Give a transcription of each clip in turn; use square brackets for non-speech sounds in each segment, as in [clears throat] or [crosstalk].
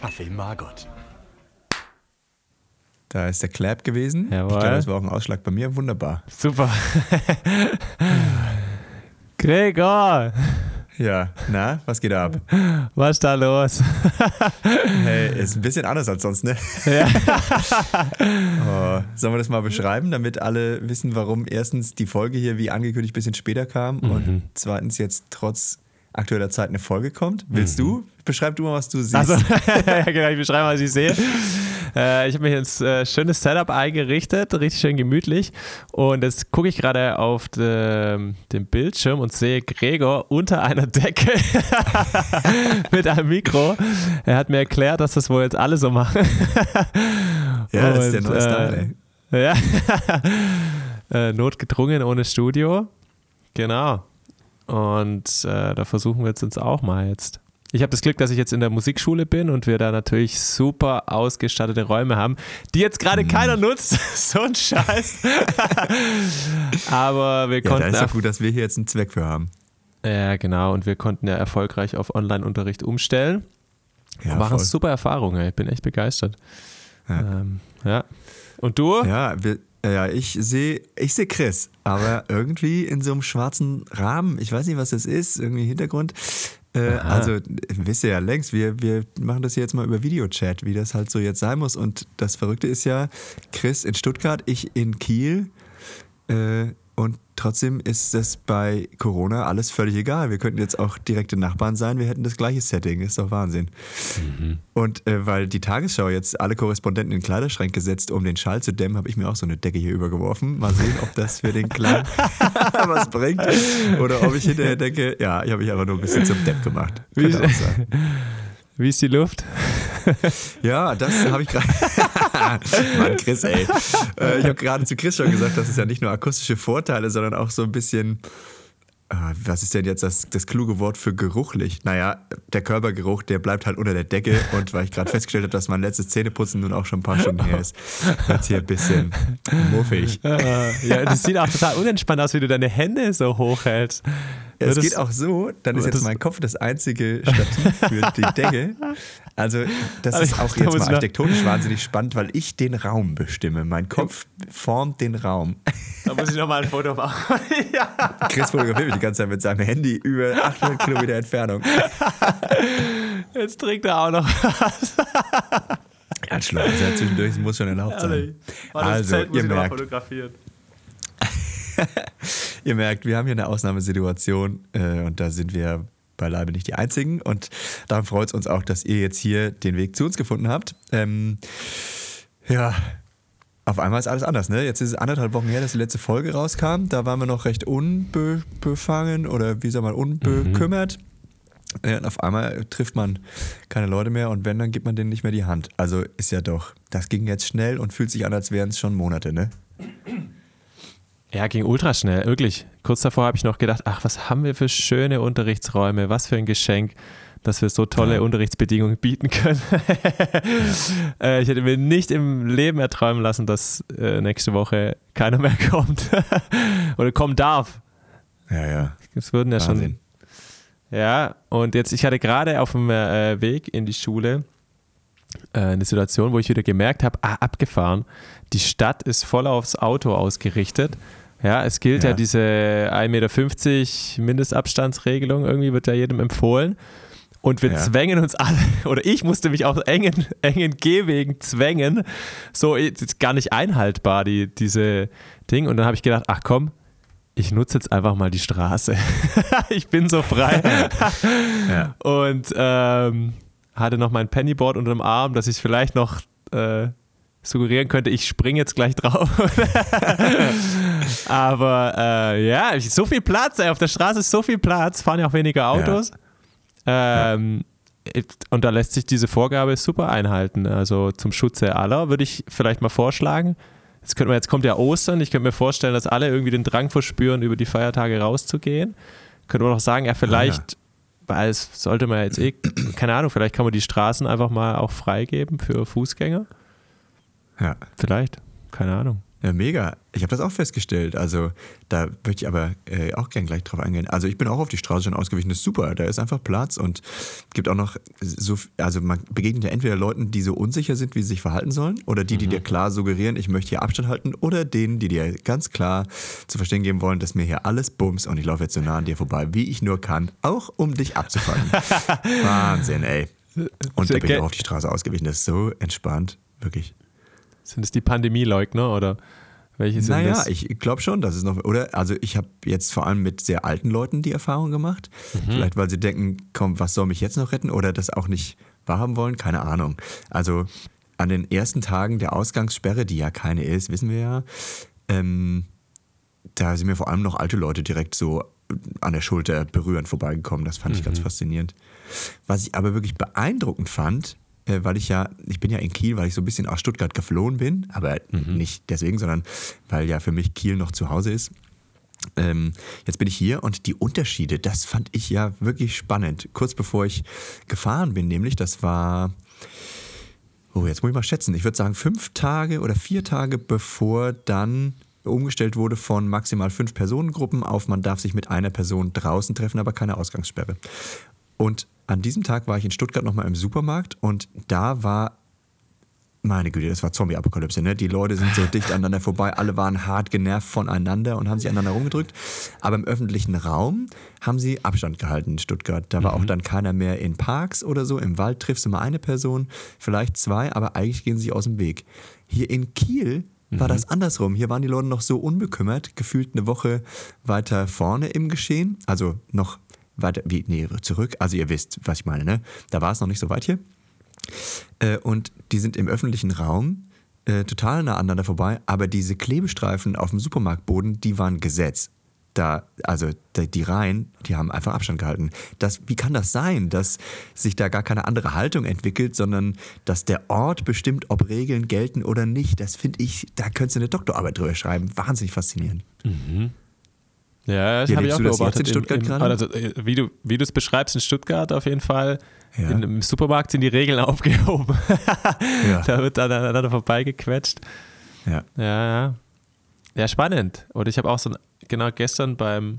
Kaffee Margot. Da ist der Clap gewesen. Jawohl. Ich glaube, das war auch ein Ausschlag bei mir. Wunderbar. Super. Gregor, Ja, na, was geht ab? was ist da los? Hey, ist ein bisschen anders als sonst, ne? Ja. [laughs] Oh, sollen wir das mal beschreiben, damit alle wissen, warum erstens die Folge hier wie angekündigt ein bisschen später kam und zweitens jetzt trotz aktueller Zeit eine Folge kommt? Willst du? Beschreib du mal, was du siehst. Also, [laughs] ja, genau, ich beschreibe, was ich sehe. Äh, ich habe mir jetzt äh, schönes Setup eingerichtet, richtig schön gemütlich. Und jetzt gucke ich gerade auf de, den Bildschirm und sehe Gregor unter einer Decke [laughs] mit einem Mikro. Er hat mir erklärt, dass das wohl jetzt alle so machen. ja, das ist der Und, neue äh, Style, ey. Ja. [laughs] äh, notgedrungen ohne Studio. Genau. Und äh, da versuchen wir es uns auch mal jetzt. Ich habe das Glück, dass ich jetzt in der Musikschule bin und wir da natürlich super ausgestattete Räume haben, die jetzt Mhm. gerade keiner nutzt. [laughs] so ein Scheiß. [laughs] Aber wir Ja, da konnten. ist ja gut, dass wir hier jetzt einen Zweck für haben. ja, genau. Und wir konnten ja erfolgreich auf Online-Unterricht umstellen. Ja, und machen voll. super Erfahrungen. Ich bin echt begeistert. Ja. Ähm, ja. Und du? Ja, wir, ja ich sehe ich seh Chris, aber [laughs] irgendwie in so einem schwarzen Rahmen. Ich weiß nicht, was das ist, irgendwie Hintergrund. Äh, also, wisst ihr ja längst, wir, wir machen das hier jetzt mal über Videochat, wie das halt so jetzt sein muss. Und das Verrückte ist ja, Chris in Stuttgart, ich in Kiel. Äh, und trotzdem ist das bei Corona alles völlig egal. Wir könnten jetzt auch direkte Nachbarn sein, wir hätten das gleiche Setting. Ist doch Wahnsinn. Und äh, weil die Tagesschau jetzt alle Korrespondenten in Kleiderschränke setzt, um den Schall zu dämmen, habe ich mir auch so eine Decke hier übergeworfen. Mal sehen, ob das für den Kleinen [laughs] was bringt. Oder ob ich hinterher denke, ja, ich habe mich einfach nur ein bisschen zum Depp gemacht. Wie- sein. [laughs] Wie ist die Luft? Ja, das habe ich gerade. [laughs] [laughs] Mann, Chris, ey. Äh, ich habe gerade zu Chris schon gesagt, dass es ja nicht nur akustische Vorteile, sondern auch so ein bisschen. Ah, Was ist denn jetzt das, das kluge Wort für geruchlich? Naja, der Körpergeruch, der bleibt halt unter der Decke. Und weil ich gerade festgestellt habe, dass mein letztes Zähneputzen nun auch schon ein paar Stunden her ist, wird hier ein bisschen muffig. Äh, ja, das sieht auch total unentspannt aus, wie du deine Hände so hochhältst. Ja, es geht auch so, dann ist jetzt mein Kopf das einzige Stativ für die [laughs] Decke. Also, das ist auch jetzt mal architektonisch wahnsinnig spannend, weil ich den Raum bestimme. Mein Kopf formt den Raum. Da muss ich nochmal ein Foto machen. [laughs] ja. Chris fotografiert mich die ganze Zeit mit seinem Handy über 800 Kilometer Entfernung. [laughs] Jetzt trinkt er auch noch was. Ja, Schluck, ist ja zwischendurch, muss schon erlaubt sein. Also, ihr merkt, fotografieren. [laughs] ihr merkt, wir haben hier eine Ausnahmesituation äh, und da sind wir beileibe nicht die Einzigen. Und darum freut es uns auch, dass ihr jetzt hier den Weg zu uns gefunden habt. Ähm, ja, auf einmal ist alles anders, ne? Jetzt ist es anderthalb Wochen her, dass die letzte Folge rauskam. Da waren wir noch recht unbefangen oder wie soll man, unbekümmert. Ja, und auf einmal trifft man keine Leute mehr und wenn, dann gibt man denen nicht mehr die Hand. Also ist ja doch, das ging jetzt schnell und fühlt sich an, als wären es schon Monate, ne? Ja, ging ultra schnell, wirklich. Kurz davor habe ich noch gedacht, ach, was haben wir für schöne Unterrichtsräume, was für ein Geschenk, dass wir so tolle Ja. Unterrichtsbedingungen bieten können. [laughs] äh, ich hätte mir nicht im Leben erträumen lassen, dass äh, nächste Woche keiner mehr [laughs] kommt oder kommen darf. Ja, ja. Es würden ja schon Wahnsinn. Ja, und jetzt, ich hatte gerade auf dem äh, Weg in die Schule äh, eine Situation, wo ich wieder gemerkt habe, ah, abgefahren, die Stadt ist voll aufs Auto ausgerichtet. Ja, es gilt ja, Ja. diese 1,50 Meter Mindestabstandsregelung, irgendwie wird ja jedem empfohlen. Und wir Ja. zwängen uns alle, [laughs] oder ich musste mich auf engen, [laughs] engen Gehwegen zwängen. So ist gar nicht einhaltbar, die, diese Ding. Und dann habe ich gedacht, ach komm, ich nutze jetzt einfach mal die Straße. [laughs] ich bin so frei. Ja. Und ähm, hatte noch mein Pennyboard unter dem Arm, dass ich vielleicht noch äh, suggerieren könnte, ich springe jetzt gleich drauf. [laughs] Aber äh, ja, so viel Platz, ey, auf der Straße ist so viel Platz, fahren ja auch weniger Autos. Ähm, Und da lässt sich diese Vorgabe super einhalten. Also zum Schutze aller würde ich vielleicht mal vorschlagen. Jetzt, könnte man, jetzt kommt ja Ostern. Ich könnte mir vorstellen, dass alle irgendwie den Drang verspüren, über die Feiertage rauszugehen. Könnte man auch sagen, ja, vielleicht, weil es sollte man jetzt eh, keine Ahnung, vielleicht kann man die Straßen einfach mal auch freigeben für Fußgänger. Ja. Vielleicht, keine Ahnung. Ja, mega. Ich habe das auch festgestellt. Also da würde ich aber äh, auch gern gleich drauf eingehen. Also ich bin auch auf die Straße schon ausgewichen. Das ist super. Da ist einfach Platz und gibt auch noch so, also man begegnet ja entweder Leuten, die so unsicher sind, wie sie sich verhalten sollen, oder die, die dir klar suggerieren, ich möchte hier Abstand halten, oder denen, die dir ganz klar zu verstehen geben wollen, dass mir hier alles bums und ich laufe jetzt so nah an dir vorbei, wie ich nur kann, auch um dich abzufangen. [laughs] Wahnsinn, ey. Und da bin ich auch auf die Straße ausgewichen. Das ist so entspannt, wirklich. Sind es die Pandemieleugner oder welche sind naja, das? ich glaube schon, dass es noch, oder? Also ich habe jetzt vor allem mit sehr alten Leuten die Erfahrung gemacht. Mhm. Vielleicht, weil sie denken, komm, was soll mich jetzt noch retten? Oder das auch nicht wahrhaben wollen? Keine Ahnung. Also an den ersten Tagen der Ausgangssperre, die ja keine ist, wissen wir ja, ähm, da sind mir vor allem noch alte Leute direkt so an der Schulter berührend vorbeigekommen. Das fand ich ganz faszinierend. Was ich aber wirklich beeindruckend fand, äh, weil ich ja, ich bin ja in Kiel, weil ich so ein bisschen aus Stuttgart geflohen bin, aber nicht deswegen, sondern weil ja für mich Kiel noch zu Hause ist. Ähm, jetzt bin ich hier und die Unterschiede, das fand ich ja wirklich spannend. Kurz bevor ich gefahren bin, nämlich, das war, oh, jetzt muss ich mal schätzen, ich würde sagen fünf Tage oder vier Tage bevor dann umgestellt wurde von maximal fünf Personengruppen auf, man darf sich mit einer Person draußen treffen, aber keine Ausgangssperre. Und an diesem Tag war ich in Stuttgart nochmal im Supermarkt und da war, meine Güte, das war Zombie-Apokalypse, ne? Die Leute sind so [laughs] dicht aneinander vorbei, alle waren hart genervt voneinander und haben sich aneinander rumgedrückt. Aber im öffentlichen Raum haben sie Abstand gehalten in Stuttgart. Da war auch dann keiner mehr in Parks oder so. Im Wald triffst du mal eine Person, vielleicht zwei, aber eigentlich gehen sie aus dem Weg. Hier in Kiel war das andersrum. Hier waren die Leute noch so unbekümmert, gefühlt eine Woche weiter vorne im Geschehen. Also noch weiter, wie, nee, zurück. Also ihr wisst, was ich meine, ne? Da war es noch nicht so weit hier. Äh, und die sind im öffentlichen Raum äh, total nah aneinander vorbei, aber diese Klebestreifen auf dem Supermarktboden, die waren Gesetz. Da, also die, die Reihen, die haben einfach Abstand gehalten. Das, wie kann das sein, dass sich da gar keine andere Haltung entwickelt, sondern dass der Ort bestimmt, ob Regeln gelten oder nicht? Das finde ich, da könntest du eine Doktorarbeit drüber schreiben. Wahnsinnig faszinierend. Ja, das habe ich auch beobachtet. in Stuttgart in, gerade? Also, äh, wie du es beschreibst in Stuttgart auf jeden Fall. Ja. In, Im Supermarkt sind die Regeln [laughs] aufgehoben. Ja. Da wird dann aneinander vorbeigequetscht. Ja. Ja, ja. Ja, spannend. Und ich habe auch so, ein, genau gestern beim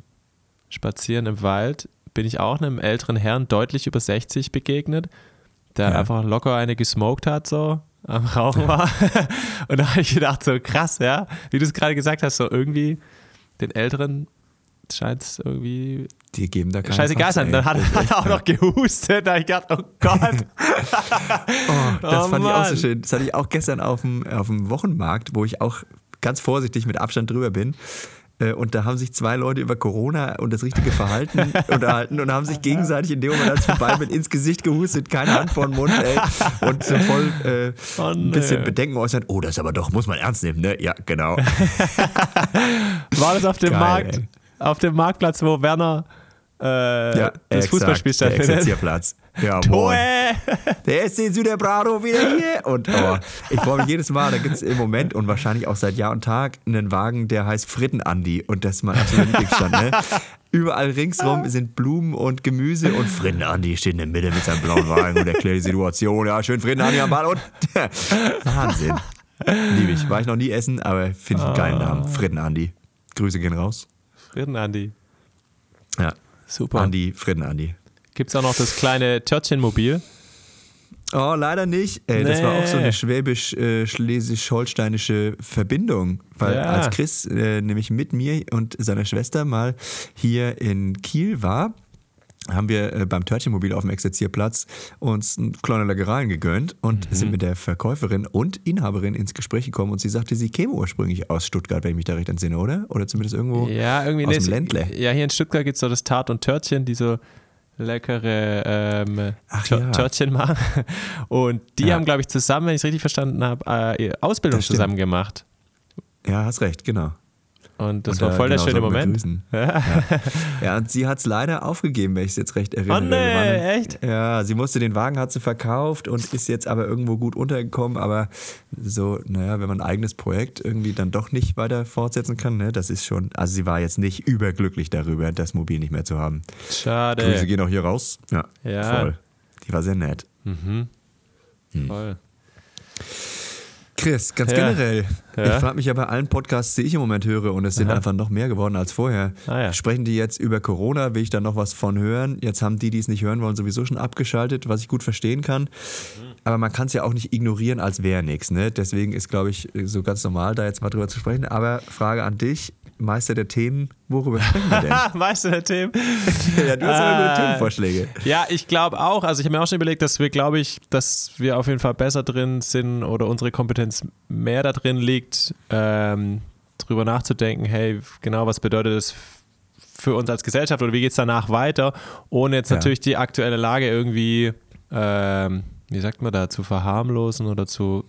Spazieren im Wald, bin ich auch einem älteren Herrn deutlich über 60 begegnet, der Ja. einfach locker eine gesmoked hat, so am Rauchen war. [laughs] Und da habe ich gedacht, so krass, ja, wie du es gerade gesagt hast, so irgendwie den Älteren scheint es irgendwie Die geben da keine scheißegal sein. Dann hat, er auch noch gehustet. Da habe ich gedacht, oh Gott. [laughs] Oh, das Oh fand ich auch so Mann. schön. Das hatte ich auch gestern auf dem, auf dem Wochenmarkt, wo ich auch ganz vorsichtig mit Abstand drüber bin. Äh, Und da haben sich zwei Leute über Corona und das richtige Verhalten [laughs] unterhalten und haben sich gegenseitig in dem Moment, als ich vorbei bin, ins Gesicht gehustet, keine Hand vor den Mund, ey. Und so voll äh, Oh, ein bisschen. Bedenken äußern. Oh, das aber doch, muss man ernst nehmen, ne? Ja, genau. [laughs] War das auf dem Geil, Markt, ey. Auf dem Marktplatz, wo Werner äh, Ja, das exakt, Fußballspiel Der stattfindet? Exerzierplatz. Ja. Toe! Der SC Süderbrado wieder hier. Und oh, ich freue mich jedes Mal, da gibt es im Moment und wahrscheinlich auch seit Jahr und Tag einen Wagen, der heißt Fritten-Andi. Und das ist mein absoluter Lieblingsstand. Ne? Überall ringsrum sind Blumen und Gemüse und Fritten-Andi steht in der Mitte mit seinem blauen Wagen und erklärt die Situation. Ja, schön Fritten-Andi am Ball und [laughs] Wahnsinn. Liebe ich. War ich noch nie essen, aber finde ich einen geilen Namen. Fritten-Andi. Grüße gehen raus. Frieden, Andi. Ja. Super. Andi, Fritten-Andi. Gibt es auch noch das kleine Törtchenmobil? Oh, leider nicht. Ey, Das war auch so Nee. eine schwäbisch-schlesisch-holsteinische Verbindung, weil Ja. als Chris äh, nämlich mit mir und seiner Schwester mal hier in Kiel war, haben wir äh, beim Törtchenmobil auf dem Exerzierplatz uns ein kleine Leckereien gegönnt und Mhm. sind mit der Verkäuferin und Inhaberin ins Gespräch gekommen und sie sagte, sie käme ursprünglich aus Stuttgart, wenn ich mich da recht entsinne, oder? Oder zumindest irgendwo Ja, irgendwie aus dem Ländle. Ja, hier in Stuttgart gibt es so das Tart und Törtchen, die so leckere ähm, Ach Tör- ja. Törtchen machen. [laughs] Und die Ja. haben, glaube ich, zusammen, wenn ich es richtig verstanden habe, äh, Ausbildung zusammen gemacht. Ja, hast recht, genau. Und das Und war voll der genau, schöne Moment. Ja. [laughs] ja, und sie hat es leider aufgegeben, wenn ich es jetzt recht erinnere. Oh nee, echt? Ja, sie musste den Wagen, hat sie verkauft und ist jetzt aber irgendwo gut untergekommen. Aber so, naja, wenn man ein eigenes Projekt irgendwie dann doch nicht weiter fortsetzen kann, ne, das ist schon, also sie war jetzt nicht überglücklich darüber, das Mobil nicht mehr zu haben. Grüße Schade. gehen auch hier raus. Ja, Ja. voll. Die war sehr nett. Mhm. Hm. Voll. Chris, ganz Ja. generell. Ja. Ich frage mich ja bei allen Podcasts, die ich im Moment höre, und es sind Aha. einfach noch mehr geworden als vorher. Ah, ja. Sprechen die jetzt über Corona? Will ich da noch was von hören? Jetzt haben die, die es nicht hören wollen, sowieso schon abgeschaltet, was ich gut verstehen kann. Mhm. Aber man kann es ja auch nicht ignorieren, als wäre nichts. Ne? Deswegen ist, glaube ich, so ganz normal, da jetzt mal drüber zu sprechen. Aber Frage an dich, Meister der Themen, worüber sprechen wir denn? [laughs] weißt du, der Themen? [laughs] ja, du hast immer gute Äh, Themenvorschläge. Ja, ich glaube auch. Also ich habe mir auch schon überlegt, dass wir, glaube ich, dass wir auf jeden Fall besser drin sind oder unsere Kompetenz mehr da drin liegt, ähm, drüber nachzudenken, hey, genau, was bedeutet das für uns als Gesellschaft oder wie geht es danach weiter, ohne jetzt Ja. natürlich die aktuelle Lage irgendwie, ähm, wie sagt man da, zu verharmlosen oder zu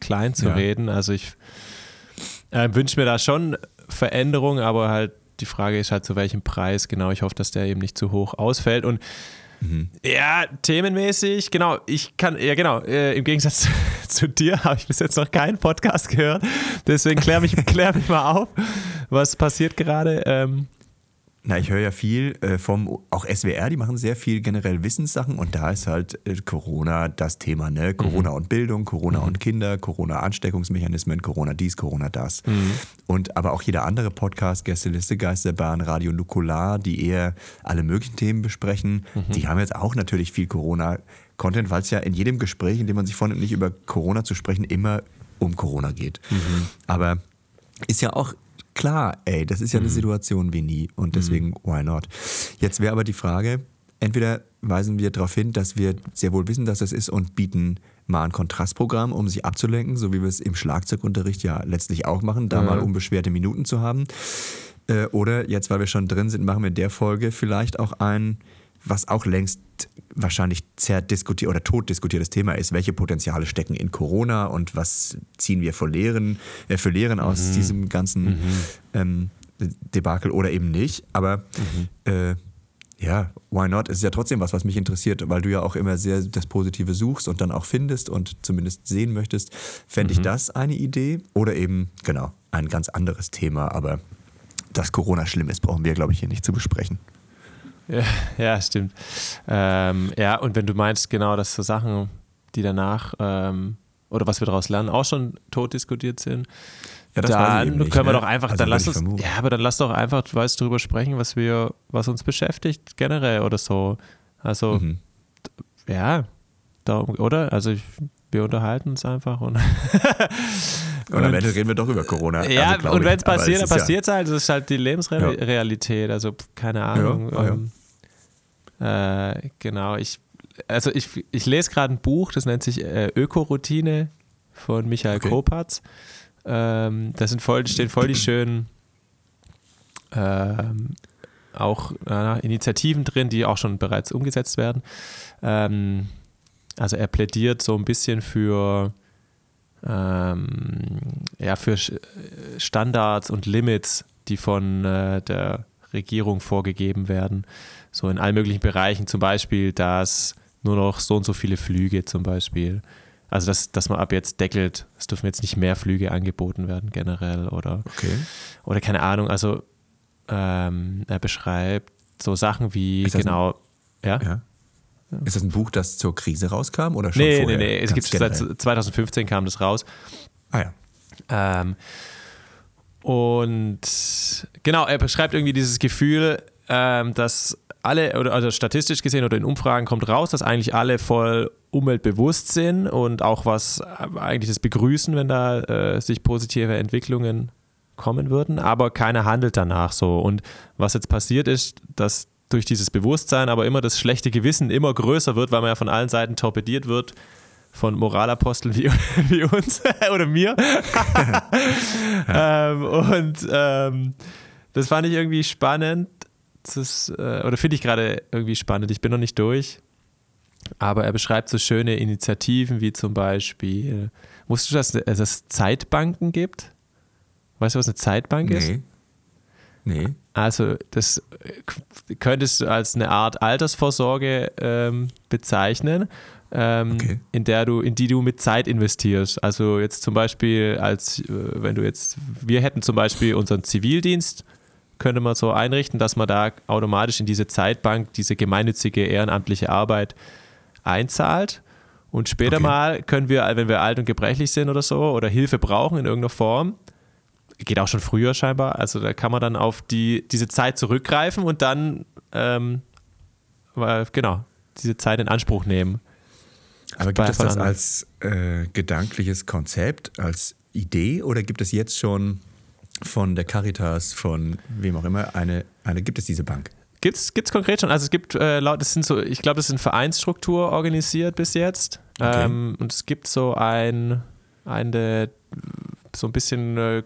klein zu Ja. reden. Also ich äh, wünsche mir da schon Veränderung, aber halt die Frage ist halt, zu welchem Preis. Genau, ich hoffe, dass der eben nicht zu hoch ausfällt. Und ja, themenmäßig, genau, ich kann, ja genau, äh, im Gegensatz [laughs] zu dir habe ich bis jetzt noch keinen Podcast gehört. Deswegen klär mich, [laughs] klär mich mal auf, was passiert gerade. Ähm, Na, ich höre ja viel äh, vom, auch SWR, die machen sehr viel generell Wissenssachen und da ist halt äh, Corona das Thema, ne? Corona und Bildung, Corona und Kinder, Corona Ansteckungsmechanismen, Corona dies, Corona das. Und aber auch jeder andere Podcast, Gästeliste, Geisterbahn, Radio Nukular, die eher alle möglichen Themen besprechen, die haben jetzt auch natürlich viel Corona-Content, weil es ja in jedem Gespräch, in dem man sich vornimmt, nicht über Corona zu sprechen, immer um Corona geht. Aber ist ja auch klar, ey, das ist ja eine Situation wie nie und deswegen why not? Jetzt wäre aber die Frage, entweder weisen wir darauf hin, dass wir sehr wohl wissen, dass das ist und bieten mal ein Kontrastprogramm, um sich abzulenken, so wie wir es im Schlagzeugunterricht ja letztlich auch machen, da Ja. mal unbeschwerte Minuten zu haben. Äh, Oder jetzt, weil wir schon drin sind, machen wir in der Folge vielleicht auch ein, was auch längst wahrscheinlich zerdiskutiert oder totdiskutiertes Thema ist, welche Potenziale stecken in Corona und was ziehen wir für Lehren, äh, für Lehren aus diesem ganzen ähm, Debakel oder eben nicht. Aber äh, ja, why not? Es ist ja trotzdem was, was mich interessiert, weil du ja auch immer sehr das Positive suchst und dann auch findest und zumindest sehen möchtest. Fände ich das eine Idee oder eben, genau, ein ganz anderes Thema, aber dass Corona schlimm ist, brauchen wir, glaube ich, hier nicht zu besprechen. Ja, [laughs] ja, stimmt. Ähm, ja, und wenn du meinst, genau, dass so Sachen, die danach ähm, oder was wir daraus lernen, auch schon tot diskutiert sind, Ja, dann nicht, können wir ne? doch einfach, Also dann lass uns, ja, aber dann lass doch einfach, weißt drüber sprechen, was wir, was uns beschäftigt generell oder so. Also Mhm. ja, darum, oder? Also ich, wir unterhalten uns einfach und [laughs] Und am Ende reden wir doch über Corona. ja, also, und wenn es passiert, dann ja- passiert es halt. Das ist halt die Lebensrealität. Also pf, keine Ahnung. Ja, ah, ja. ähm, äh, genau, ich, also ich, ich lese gerade ein Buch, das nennt sich äh, Ökoroutine von Michael Okay. Kopatz. Ähm, da sind voll, stehen voll die schönen ähm, auch äh, Initiativen drin, die auch schon bereits umgesetzt werden. Ähm, also er plädiert so ein bisschen für ähm, ja, für Standards und Limits, die von äh, der Regierung vorgegeben werden. So in allen möglichen Bereichen, zum Beispiel, dass nur noch so und so viele Flüge zum Beispiel. Also dass, dass man ab jetzt deckelt, es dürfen jetzt nicht mehr Flüge angeboten werden generell oder, Okay. oder keine Ahnung. Also ähm, er beschreibt so Sachen wie das ein- genau, ja. Ja. Ist das ein Buch, das zur Krise rauskam oder schon Nee, vorher? nee, nee. Es gibt seit generell? 2015 kam das raus. Ah ja. Ähm, und genau, er beschreibt irgendwie dieses Gefühl, ähm, dass alle, oder also statistisch gesehen oder in Umfragen kommt raus, dass eigentlich alle voll umweltbewusst sind und auch was eigentlich das begrüßen, wenn da äh, sich positive Entwicklungen kommen würden, aber keiner handelt danach so. Und was jetzt passiert ist, dass durch dieses Bewusstsein aber immer das schlechte Gewissen immer größer wird, weil man ja von allen Seiten torpediert wird von Moralaposteln wie, [laughs] wie uns [laughs] oder mir. [laughs] ähm, und ähm, das fand ich irgendwie spannend. Das, äh, oder finde ich gerade irgendwie spannend. Ich bin noch nicht durch. Aber er beschreibt so schöne Initiativen wie zum Beispiel, wusstest du, dass, dass es Zeitbanken gibt? Weißt du, was eine Zeitbank ist? Nee. Nee. Also, das äh, könntest du als eine Art Altersvorsorge ähm, bezeichnen, ähm, Okay. in der du, in die du mit Zeit investierst. Also jetzt zum Beispiel als, äh, wenn du jetzt, wir hätten zum Beispiel unseren Zivildienst, könnte man so einrichten, dass man da automatisch in diese Zeitbank diese gemeinnützige ehrenamtliche Arbeit einzahlt. Und später Okay. mal können wir, wenn wir alt und gebrechlich sind oder so, oder Hilfe brauchen in irgendeiner Form, geht auch schon früher scheinbar, also da kann man dann auf die, diese Zeit zurückgreifen und dann, ähm, weil- genau, diese Zeit in Anspruch nehmen. Aber gibt es das anderen. als äh, gedankliches Konzept, als Idee oder gibt es jetzt schon von der Caritas, von wem auch immer, eine, eine gibt es diese Bank? Gibt's, gibt's konkret schon? Also es gibt äh, laut, das sind so, ich glaube, das in Vereinsstruktur organisiert bis jetzt. Okay. Ähm, und es gibt so ein, eine so ein bisschen äh,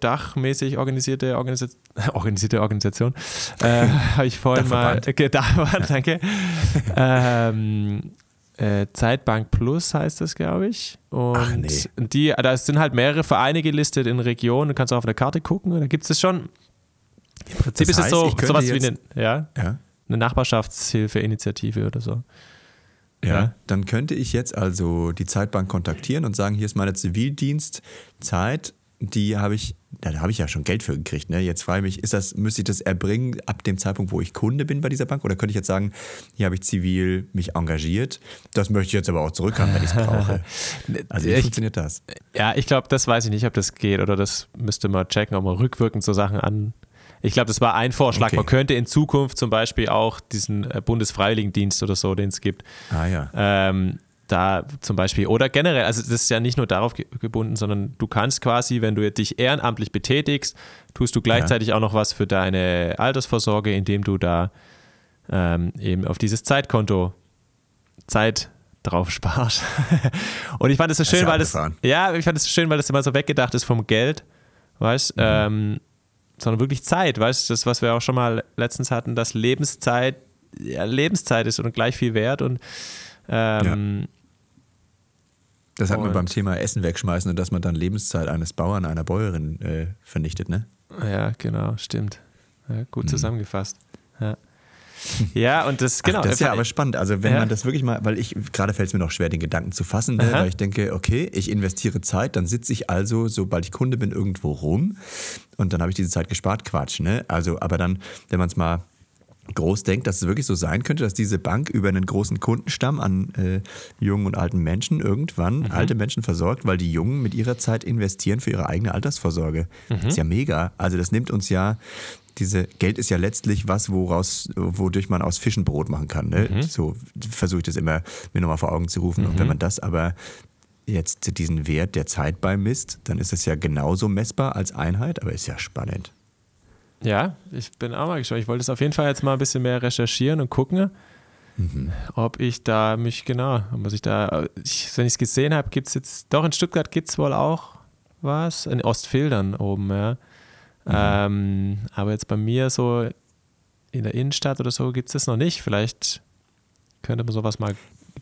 dachmäßig organisierte, Organisa [laughs] organisierte Organisation. Äh, [laughs] Habe ich vorhin mal Dachverband, danke. [laughs] ähm, äh, Zeitbank Plus heißt das, glaube ich. Und Ach, nee. die, da sind halt mehrere Vereine gelistet in Regionen. Du kannst auch auf der Karte gucken. Da gibt es schon. Im Prinzip Das ist es heißt, so sowas wie eine, ja, Ja. eine Nachbarschaftshilfeinitiative oder so. Ja, Ja. dann könnte ich jetzt also die Zeitbank kontaktieren und sagen, hier ist meine Zivildienstzeit, die habe ich, da habe ich ja schon Geld für gekriegt. Ne? Jetzt frage ich mich, ist das, müsste ich das erbringen ab dem Zeitpunkt, wo ich Kunde bin bei dieser Bank? Oder könnte ich jetzt sagen, hier habe ich zivil mich engagiert, das möchte ich jetzt aber auch zurückhaben, wenn ich es brauche. [laughs] Also wie Ich- funktioniert das? Ja, ich glaube, das weiß ich nicht, ob das geht oder das müsste man checken, ob man rückwirkend so Sachen an. Ich glaube, das war ein Vorschlag. Okay. Man könnte in Zukunft zum Beispiel auch diesen äh, Bundesfreiwilligendienst oder so, den es gibt, Ah ja. ähm, da zum Beispiel oder generell, also das ist ja nicht nur darauf ge gebunden, sondern du kannst quasi, wenn du dich ehrenamtlich betätigst, tust du gleichzeitig auch noch was für deine Altersvorsorge, indem du da ähm, eben auf dieses Zeitkonto Zeit drauf sparst. [laughs] Und ich fand es so schön, ja weil das, ja, ich fand es so schön, weil das immer so weggedacht ist vom Geld, weißt, Mhm. ähm, sondern wirklich Zeit, weißt, das, was wir auch schon mal letztens hatten, dass Lebenszeit ja, Lebenszeit ist und gleich viel wert und ähm, Das hatten wir Und- beim Thema Essen wegschmeißen und dass man dann Lebenszeit eines Bauern, einer Bäuerin äh, vernichtet, ne? Ja, genau, stimmt. Ja, gut zusammengefasst. Ja. ja, und das, genau. Mhm. Ach, das ist ja aber spannend. Also wenn Ja. man das wirklich mal, weil ich, gerade fällt es mir noch schwer, den Gedanken zu fassen, ne? Weil ich denke, okay, ich investiere Zeit, dann sitze ich also, sobald ich Kunde bin, irgendwo rum und dann habe ich diese Zeit gespart. Quatsch, ne? Also, aber dann, wenn man es mal groß denkt, dass es wirklich so sein könnte, dass diese Bank über einen großen Kundenstamm an äh, jungen und alten Menschen irgendwann alte Menschen versorgt, weil die Jungen mit ihrer Zeit investieren für ihre eigene Altersvorsorge. Das ist ja mega. Also das nimmt uns ja, diese Geld ist ja letztlich was, woraus, wodurch man aus Fischen Brot machen kann. Ne? So versuche ich das immer mir nochmal vor Augen zu rufen. Und wenn man das aber jetzt diesen Wert der Zeit beimisst, dann ist es ja genauso messbar als Einheit, aber ist ja spannend. Ja, ich bin auch mal gespannt. Ich wollte es auf jeden Fall jetzt mal ein bisschen mehr recherchieren und gucken, ob ich da mich, genau, muss ich da, ich, wenn ich es gesehen habe, gibt es jetzt, doch in Stuttgart gibt es wohl auch was, in Ostfildern oben, ja. Ähm, aber jetzt bei mir so in der Innenstadt oder so gibt es das noch nicht. Vielleicht könnte man sowas mal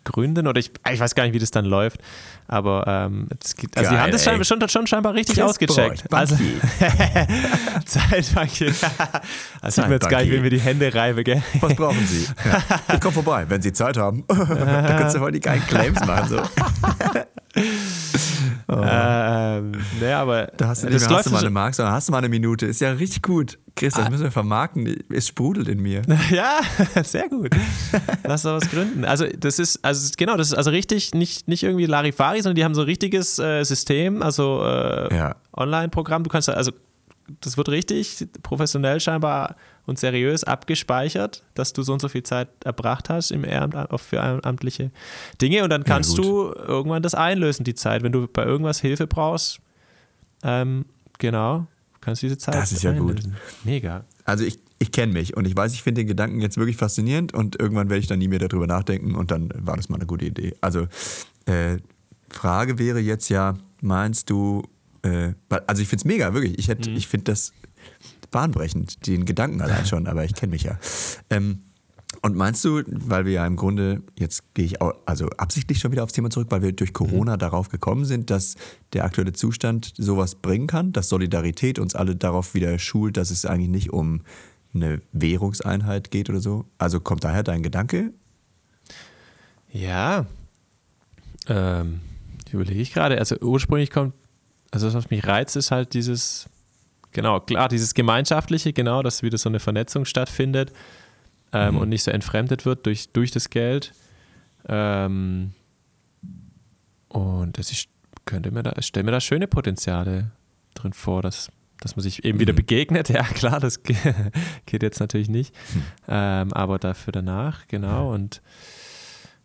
gründen oder ich, ich weiß gar nicht, wie das dann läuft. Aber ähm, es gibt, also die Geil, haben das scheinbar, schon, schon scheinbar richtig Chris ausgecheckt. Broich, Also, [laughs] Bankier. Zeitbankier. [laughs] Also sieht man jetzt gar nicht, wie mir die Hände reibe, gell? Was brauchen Sie? [laughs] Ja. Ich komme vorbei, wenn Sie Zeit haben. da kannst du voll die geilen Claims machen. So. Ähm, [laughs] ne, aber Da hast du, das hast du mal eine Mark, sondern hast du mal eine Minute. Ist ja richtig gut. Chris, das müssen wir vermarkten. Es sprudelt in mir. [laughs] Ja, [laughs] sehr gut. Lass doch was gründen. Also das ist, also genau, das ist also richtig, nicht, nicht irgendwie Larifari, sondern die haben so ein richtiges äh, System, also äh, Ja. Online-Programm. Du kannst da- also das wird richtig professionell scheinbar und seriös abgespeichert, dass du so und so viel Zeit erbracht hast im Ehrenamt auf- für ehrenamtliche Dinge und dann kannst gut. du irgendwann das einlösen, die Zeit, wenn du bei irgendwas Hilfe brauchst. Ähm, genau, kannst du diese Zeit Das ist ja gut. einlösen. Mega. Also ich, ich kenne mich und ich weiß, ich finde den Gedanken jetzt wirklich faszinierend und irgendwann werde ich dann nie mehr darüber nachdenken und dann war das mal eine gute Idee. Also äh, Frage wäre jetzt ja, meinst du, äh, also ich finde es mega, wirklich. Ich, hätte- ich finde das bahnbrechend, den Gedanken allein schon, aber ich kenne mich ja. Ähm, und meinst du, weil wir ja im Grunde, jetzt gehe ich auch, also absichtlich schon wieder aufs Thema zurück, weil wir durch Corona darauf gekommen sind, dass der aktuelle Zustand sowas bringen kann, dass Solidarität uns alle darauf wieder schult, dass es eigentlich nicht um eine Währungseinheit geht oder so? Also kommt daher dein Gedanke? Ja, ähm, überlege ich gerade. Also ursprünglich kommt, also das, was mich reizt, ist halt dieses, genau, klar, dieses Gemeinschaftliche, genau, dass wieder so eine Vernetzung stattfindet ähm, und nicht so entfremdet wird durch, durch das Geld. Ähm, Und das ist, könnte mir da, ich stelle mir da schöne Potenziale drin vor, dass, dass man sich eben wieder begegnet. [laughs] Ja, klar, das [laughs] geht jetzt natürlich nicht. Hm. Ähm, aber dafür danach, genau. Und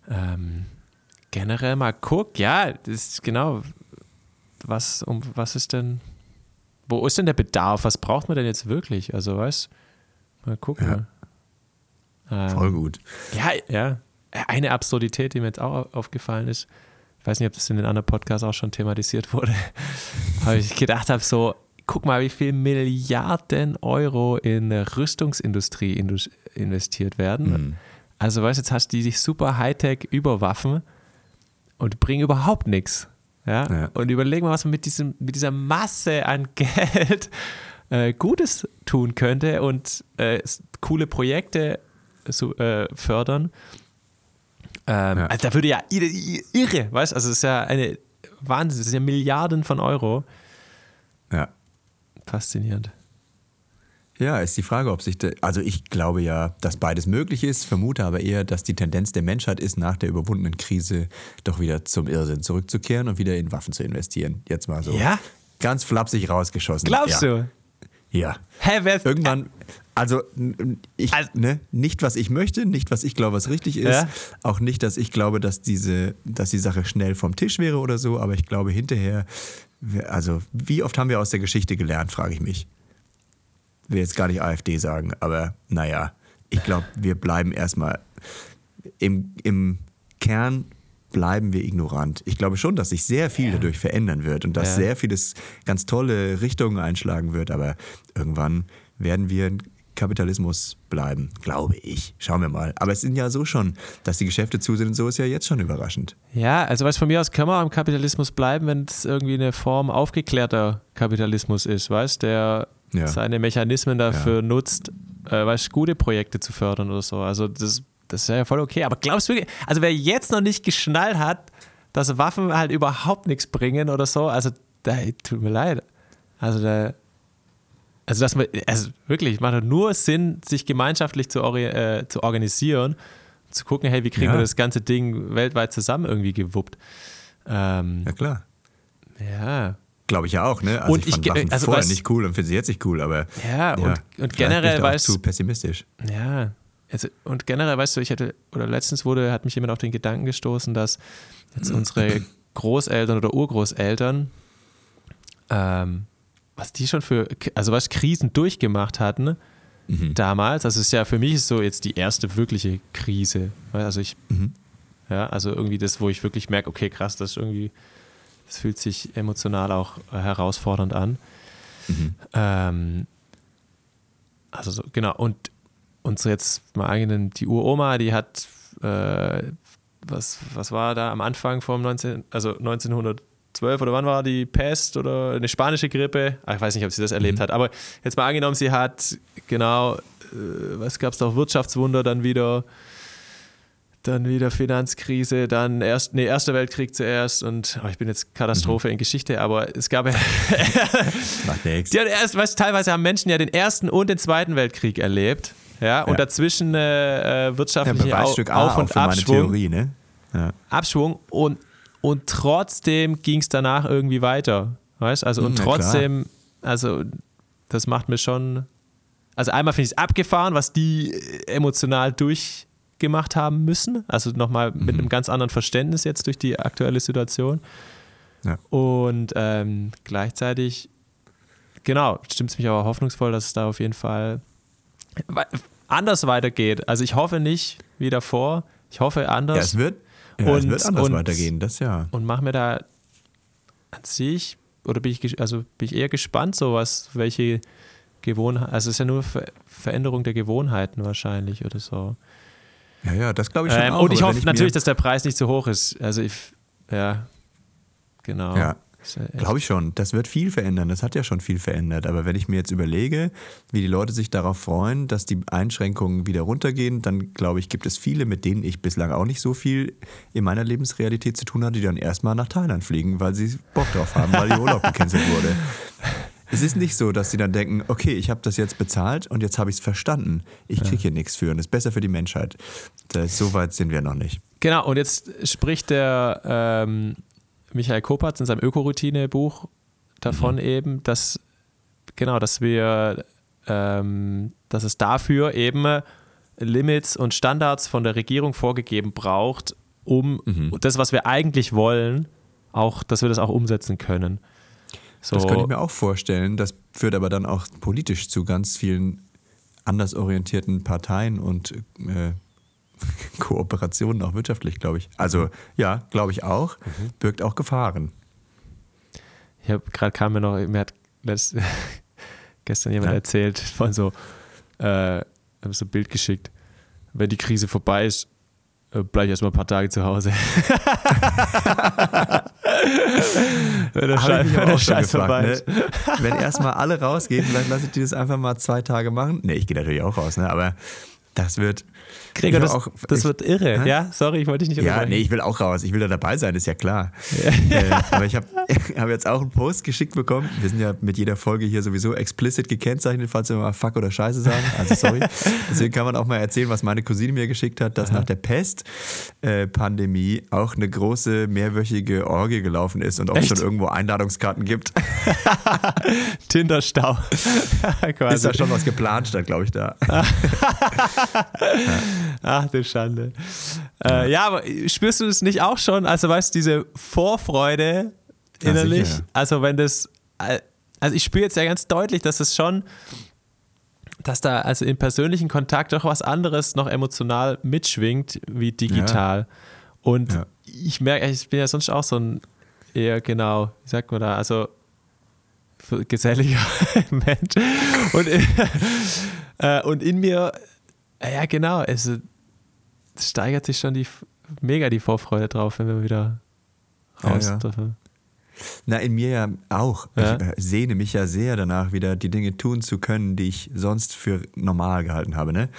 ähm, generell mal guck, ja, das ist genau, was, um was ist denn, wo ist denn der Bedarf? Was braucht man denn jetzt wirklich? Also, weißt mal gucken. Ja. Ähm, Voll gut. ja, ja. Eine Absurdität, die mir jetzt auch aufgefallen ist, ich weiß nicht, ob das in den anderen Podcasts auch schon thematisiert wurde, [laughs] aber ich gedacht habe, so, guck mal, wie viel Milliarden Euro in Rüstungsindustrie indus- investiert werden. Mhm. Also, weißt du, jetzt hast du die super Hightech-Überwaffen und bringen überhaupt nichts. Ja? Ja. Und überleg mal, was man mit, diesem, mit dieser Masse an [laughs] Geld äh, Gutes tun könnte und äh, coole Projekte so, äh, fördern. Ähm, Ja. also da würde ja irre, weißt du, also es ist ja eine Wahnsinn, das sind ja Milliarden von Euro. Ja. Faszinierend. Ja, ist die Frage, ob sich, de, also ich glaube ja, dass beides möglich ist, vermute aber eher, dass die Tendenz der Menschheit ist, nach der überwundenen Krise doch wieder zum Irrsinn zurückzukehren und wieder in Waffen zu investieren. Jetzt mal so Ja? ganz flapsig rausgeschossen. Glaubst ja. du? Ja. Hä, wer Irgendwann, also ich, Also- ne, nicht was ich möchte, nicht was ich glaube, was richtig ist, Ja. auch nicht, dass ich glaube, dass diese, dass die Sache schnell vom Tisch wäre oder so, aber ich glaube hinterher, also wie oft haben wir aus der Geschichte gelernt, frage ich mich. Will jetzt gar nicht AfD sagen, aber naja, ich glaube, wir bleiben erstmal im, im Kern bleiben wir ignorant. Ich glaube schon, dass sich sehr viel dadurch verändern wird und dass Ja. sehr vieles ganz tolle Richtungen einschlagen wird, aber irgendwann werden wir Kapitalismus bleiben, glaube ich. Schauen wir mal. Aber es sind ja so schon, dass die Geschäfte zu sind, so ist ja jetzt schon überraschend. Ja, also weißt von mir aus können wir am Kapitalismus bleiben, wenn es irgendwie eine Form aufgeklärter Kapitalismus ist, weißt der Ja. seine Mechanismen dafür nutzt, äh, weißt gute Projekte zu fördern oder so. Also das, das ist ja voll okay. Aber glaubst du wirklich, also wer jetzt noch nicht geschnallt hat, dass Waffen halt überhaupt nichts bringen oder so, also da, tut mir leid. Also da, also dass man, also wirklich, macht nur Sinn, sich gemeinschaftlich zu, äh, zu organisieren, zu gucken, hey, wie kriegen Ja. wir das ganze Ding weltweit zusammen irgendwie gewuppt. Ähm, Ja klar. ja. Glaube ich ja auch, ne? Also Und ich ich fand Waffen also vorher weißt- nicht cool und finde sie jetzt nicht cool, aber Ja, und, und vielleicht generell bin ich zu pessimistisch. Ja, also, und generell, weißt du, ich hatte, oder letztens wurde, hat mich jemand auf den Gedanken gestoßen, dass jetzt unsere [clears throat] Großeltern oder Urgroßeltern, ähm, was die schon für, also was Krisen durchgemacht hatten Mhm. damals, also es ist ja für mich so jetzt die erste wirkliche Krise. Also ich, Mhm. ja, also irgendwie das, wo ich wirklich merke, okay, krass, das ist irgendwie, das fühlt sich emotional auch äh, herausfordernd an. Mhm. Ähm, also so, genau, und unsere jetzt mal eigenen, die Uroma, die hat, äh, was, was war da am Anfang vom 19, also 1912 oder wann war die Pest oder eine spanische Grippe? Ah, Ich weiß nicht, ob sie das erlebt hat, aber jetzt mal angenommen, sie hat, genau, äh, was gab es noch, Wirtschaftswunder, dann wieder, dann wieder Finanzkrise, dann erst, nee, Erster Weltkrieg zuerst und oh, ich bin jetzt Katastrophe in Geschichte, aber es gab ja [laughs] die hat erst, weißt, teilweise haben Menschen ja den Ersten und den Zweiten Weltkrieg erlebt. Ja, und Ja. dazwischen äh, äh, Ja, wirtschaftliche Au Beweisstück A Auf- auch und Abschwung. Theorie, ne? Ja. Abschwung und, und trotzdem ging es danach irgendwie weiter. Weißt also, und Hm, trotzdem, also, das macht mir schon. Also, einmal finde ich es abgefahren, was die emotional durchgemacht haben müssen. Also, nochmal Mhm. mit einem ganz anderen Verständnis jetzt durch die aktuelle Situation. Ja. Und ähm, gleichzeitig, genau, stimmt es mich aber hoffnungsvoll, dass es da auf jeden Fall anders weitergeht. Also ich hoffe nicht wie davor, ich hoffe Ja, anders es wird, ja, es Und- wird anders und- weitergehen, das ja. und mache mir da an sich, oder bin ich, also bin ich eher gespannt, so was, welche Gewohnheiten, also es ist ja nur Ver Veränderung der Gewohnheiten wahrscheinlich oder so. Ja, ja, das glaube ich schon Ähm, auch. und ich hoffe natürlich, dass der Preis nicht zu hoch ist. Also ich, ja, genau. Ja. Echt- Glaube ich schon. Das wird viel verändern. Das hat ja schon viel verändert. Aber wenn ich mir jetzt überlege, wie die Leute sich darauf freuen, dass die Einschränkungen wieder runtergehen, dann glaube ich, gibt es viele, mit denen ich bislang auch nicht so viel in meiner Lebensrealität zu tun hatte, die dann erstmal nach Thailand fliegen, weil sie Bock drauf haben, weil ihr Urlaub gecancelt wurde. [laughs] Es ist nicht so, dass sie dann denken, okay, ich habe das jetzt bezahlt und jetzt habe ich es verstanden. Ich kriege hier nichts für und es ist besser für die Menschheit. Das, so weit sind wir noch nicht. Genau, und jetzt spricht der, ähm, Michael Kopatz in seinem Ökoroutine-Buch davon mhm. eben, dass genau, dass wir, ähm, dass es dafür eben Limits und Standards von der Regierung vorgegeben braucht, um mhm. das, was wir eigentlich wollen, auch, dass wir das auch umsetzen können. So. Das könnte ich mir auch vorstellen. Das führt aber dann auch politisch zu ganz vielen anders orientierten Parteien und äh, [laughs] Kooperationen, auch wirtschaftlich, glaube ich. Also ja, glaube ich auch. Mhm. Birgt auch Gefahren. Ich habe gerade kam mir noch, mir hat das, [laughs] gestern jemand ja. erzählt von so, äh, so ein Bild geschickt. Wenn die Krise vorbei ist, äh, bleibe ich erstmal ein paar Tage zu Hause. [laughs] wenn der, Scheiß, wenn der Scheiß vorbei ne? ist. [laughs] Wenn erstmal alle rausgehen, vielleicht lasse ich die das einfach mal zwei Tage machen. Ne, ich gehe natürlich auch raus, ne? aber das wird. Gregor, das, auch, das ich, wird irre. Hä? Ja, sorry, ich wollte dich nicht Ja, nee, ich will auch raus. Ich will da dabei sein, ist ja klar. Ja. Äh, aber ich habe [laughs] hab jetzt auch einen Post geschickt bekommen. Wir sind ja mit jeder Folge hier sowieso explicit gekennzeichnet, falls wir mal Fuck oder Scheiße sagen. Also sorry. [laughs] Deswegen kann man auch mal erzählen, was meine Cousine mir geschickt hat, dass Aha. nach der Pest-Pandemie äh, auch eine große mehrwöchige Orgie gelaufen ist und ob es schon irgendwo Einladungskarten gibt. [laughs] Tinderstau. ist da schon was geplant statt, glaube ich, da. [laughs] Ach du Schande. Äh, ja, aber spürst du das nicht auch schon? Also, weißt du, diese Vorfreude innerlich? Ja, also, wenn das. Äh, also, ich spüre jetzt ja ganz deutlich, dass es schon. Dass da also im persönlichen Kontakt doch was anderes noch emotional mitschwingt wie digital. Ja. Und ja. ich merke, ich bin ja sonst auch so ein eher genau, wie sagt man da, also geselliger [laughs] Mensch. Und, [laughs] äh, und in mir ja, genau. Es, es steigert sich schon die, mega die Vorfreude drauf, wenn wir wieder raus ja, dürfen. Na, in mir ja auch. Ja? Ich äh, sehne mich ja sehr danach, wieder die Dinge tun zu können, die ich sonst für normal gehalten habe. Ne? Mhm.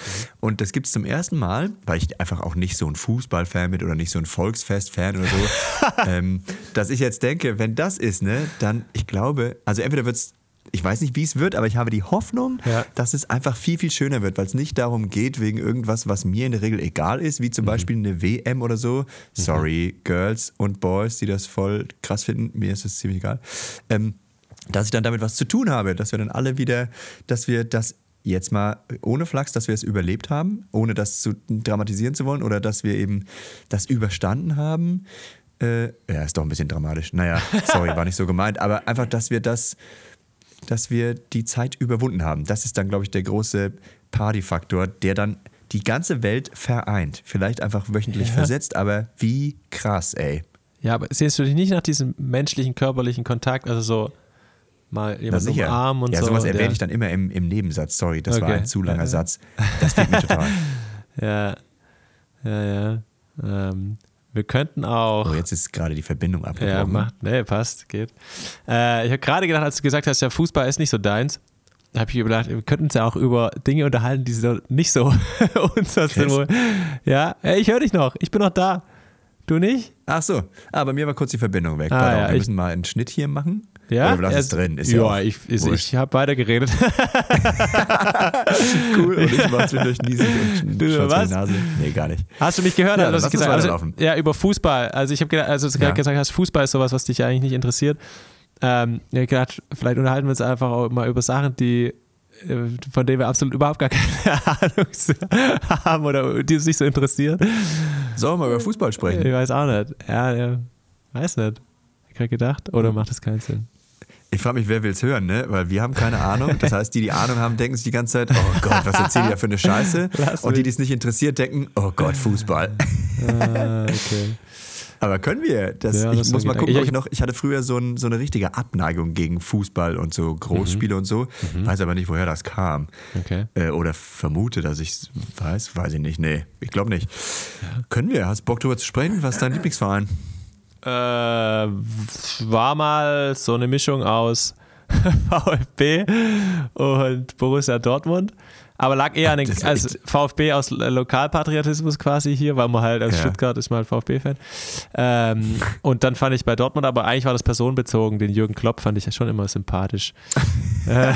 Und das gibt es zum ersten Mal, weil ich einfach auch nicht so ein Fußballfan bin oder nicht so ein Volksfest-Fan oder so, [laughs] ähm, dass ich jetzt denke, wenn das ist, ne, dann, ich glaube, also entweder wird es ich weiß nicht, wie es wird, aber ich habe die Hoffnung, ja. dass es einfach viel, viel schöner wird, weil es nicht darum geht, wegen irgendwas, was mir in der Regel egal ist, wie zum mhm. Beispiel eine WM oder so. Mhm. Sorry. Girls und Boys, die das voll krass finden, mir ist es ziemlich egal. Ähm, dass ich dann damit was zu tun habe, dass wir dann alle wieder, dass wir das jetzt mal ohne Flachs, dass wir es überlebt haben, ohne das zu dramatisieren zu wollen oder dass wir eben das überstanden haben. Äh, ja, ist doch ein bisschen dramatisch. Naja, sorry, [laughs] war nicht so gemeint, aber einfach, dass wir das dass wir die Zeit überwunden haben. Das ist dann, glaube ich, der große Partyfaktor, der dann die ganze Welt vereint. Vielleicht einfach wöchentlich ja. versetzt, aber wie krass, ey. Ja, aber siehst du dich nicht nach diesem menschlichen, körperlichen Kontakt, also so mal jemanden umarmen und ja, so? Ja, sowas erwähne ich dann immer im, im Nebensatz. Sorry, das okay. war ein zu langer ja. Satz. Das fehlt mir total. [laughs] Ja, ja, ja. Ähm, wir könnten auch. Oh, jetzt ist gerade die Verbindung abgebrochen. Ja, macht, nee, passt, geht. Äh, ich habe gerade gedacht, als du gesagt hast, ja, Fußball ist nicht so deins, habe ich gedacht, wir könnten uns ja auch über Dinge unterhalten, die so nicht so [laughs] unser sind. Ja, ich höre dich noch, ich bin noch da. Du nicht? Ach so, ah, bei mir war kurz die Verbindung weg. Ah, ja, wir müssen mal einen Schnitt hier machen. Ja, Oder lass es drin. Ist ja, ja ich, ich, ich habe weiter geredet. [laughs] cool, und ich mach's mir durch Niesen und [laughs] du, was? die Nase. Nee, gar nicht. Hast du mich gehört, ja, ich gesagt habe? Also, ja, über Fußball. Also ich habe gedacht, also du ja. gesagt hast, Fußball ist sowas, was dich eigentlich nicht interessiert. Ähm, ich habe gedacht, vielleicht unterhalten wir uns einfach auch mal über Sachen, die äh, von denen wir absolut überhaupt gar keine [laughs] Ahnung haben oder die uns nicht so interessieren. Sollen wir mal über Fußball sprechen? Ich weiß auch nicht. Ja, ja weiß nicht. Ich gerade gedacht. Oder macht das keinen Sinn? Ich frage mich, wer will es hören, ne? Weil wir haben keine Ahnung. Das heißt, die, die Ahnung haben, denken sich die ganze Zeit, oh Gott, was erzählen die da für eine Scheiße? [laughs] Lass und die, die es nicht interessiert, denken, oh Gott, Fußball. Ah, okay. [laughs] Aber können wir? Das, ja, ich muss mal gucken, ich, ich, noch. Ich hatte früher so, ein, so, eine richtige Abneigung gegen Fußball und so Großspiele mhm. und so. Mhm. Weiß aber nicht, woher das kam. Okay. Äh, oder vermute, dass ich es weiß. Weiß ich nicht. Nee, ich glaube nicht. Ja. Können wir? Hast du Bock darüber zu sprechen? Was ist dein Lieblingsverein? Äh, war mal so eine Mischung aus [laughs] VfB und Borussia Dortmund. Aber lag eher an den [laughs] echt- VfB aus Lo- Lokalpatriotismus quasi hier, weil man halt als Ja. Stuttgart ist mal VfB-Fan. Ähm, und dann fand ich bei Dortmund, aber eigentlich war das personenbezogen, den Jürgen Klopp fand ich ja schon immer sympathisch. [laughs] äh,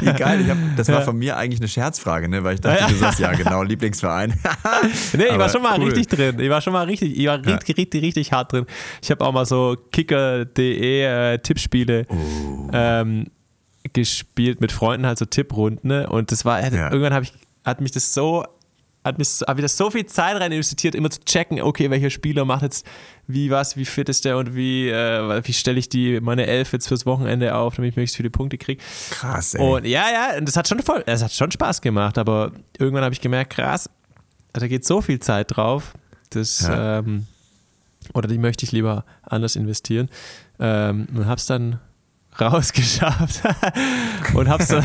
ich hab, das war von mir eigentlich eine Scherzfrage, ne? weil ich dachte, Ja. du sagst ja genau, Lieblingsverein. [laughs] Nee, ich war schon mal cool. richtig drin. Ich war schon mal richtig, ich war Ja. richtig, richtig, richtig hart drin. Ich habe auch mal so kicker.de äh, Tippspiele Oh. ähm, gespielt mit Freunden, halt so Tipprunden. Ne? Und das war, Ja. irgendwann habe ich, hat mich das so, hat mich, habe ich das so viel Zeit rein investiert, immer zu checken, okay, welcher Spieler macht jetzt wie was, wie fit ist der und wie, äh, wie stelle ich die meine Elf jetzt fürs Wochenende auf, damit ich möglichst viele Punkte kriege. Krass, ey. Und ja, ja, und das hat schon voll, es hat schon Spaß gemacht, aber irgendwann habe ich gemerkt, krass, da geht so viel Zeit drauf, das, Ja. ähm, oder die möchte ich lieber anders investieren. Ähm, und hab's dann rausgeschafft [laughs] und hab's dann,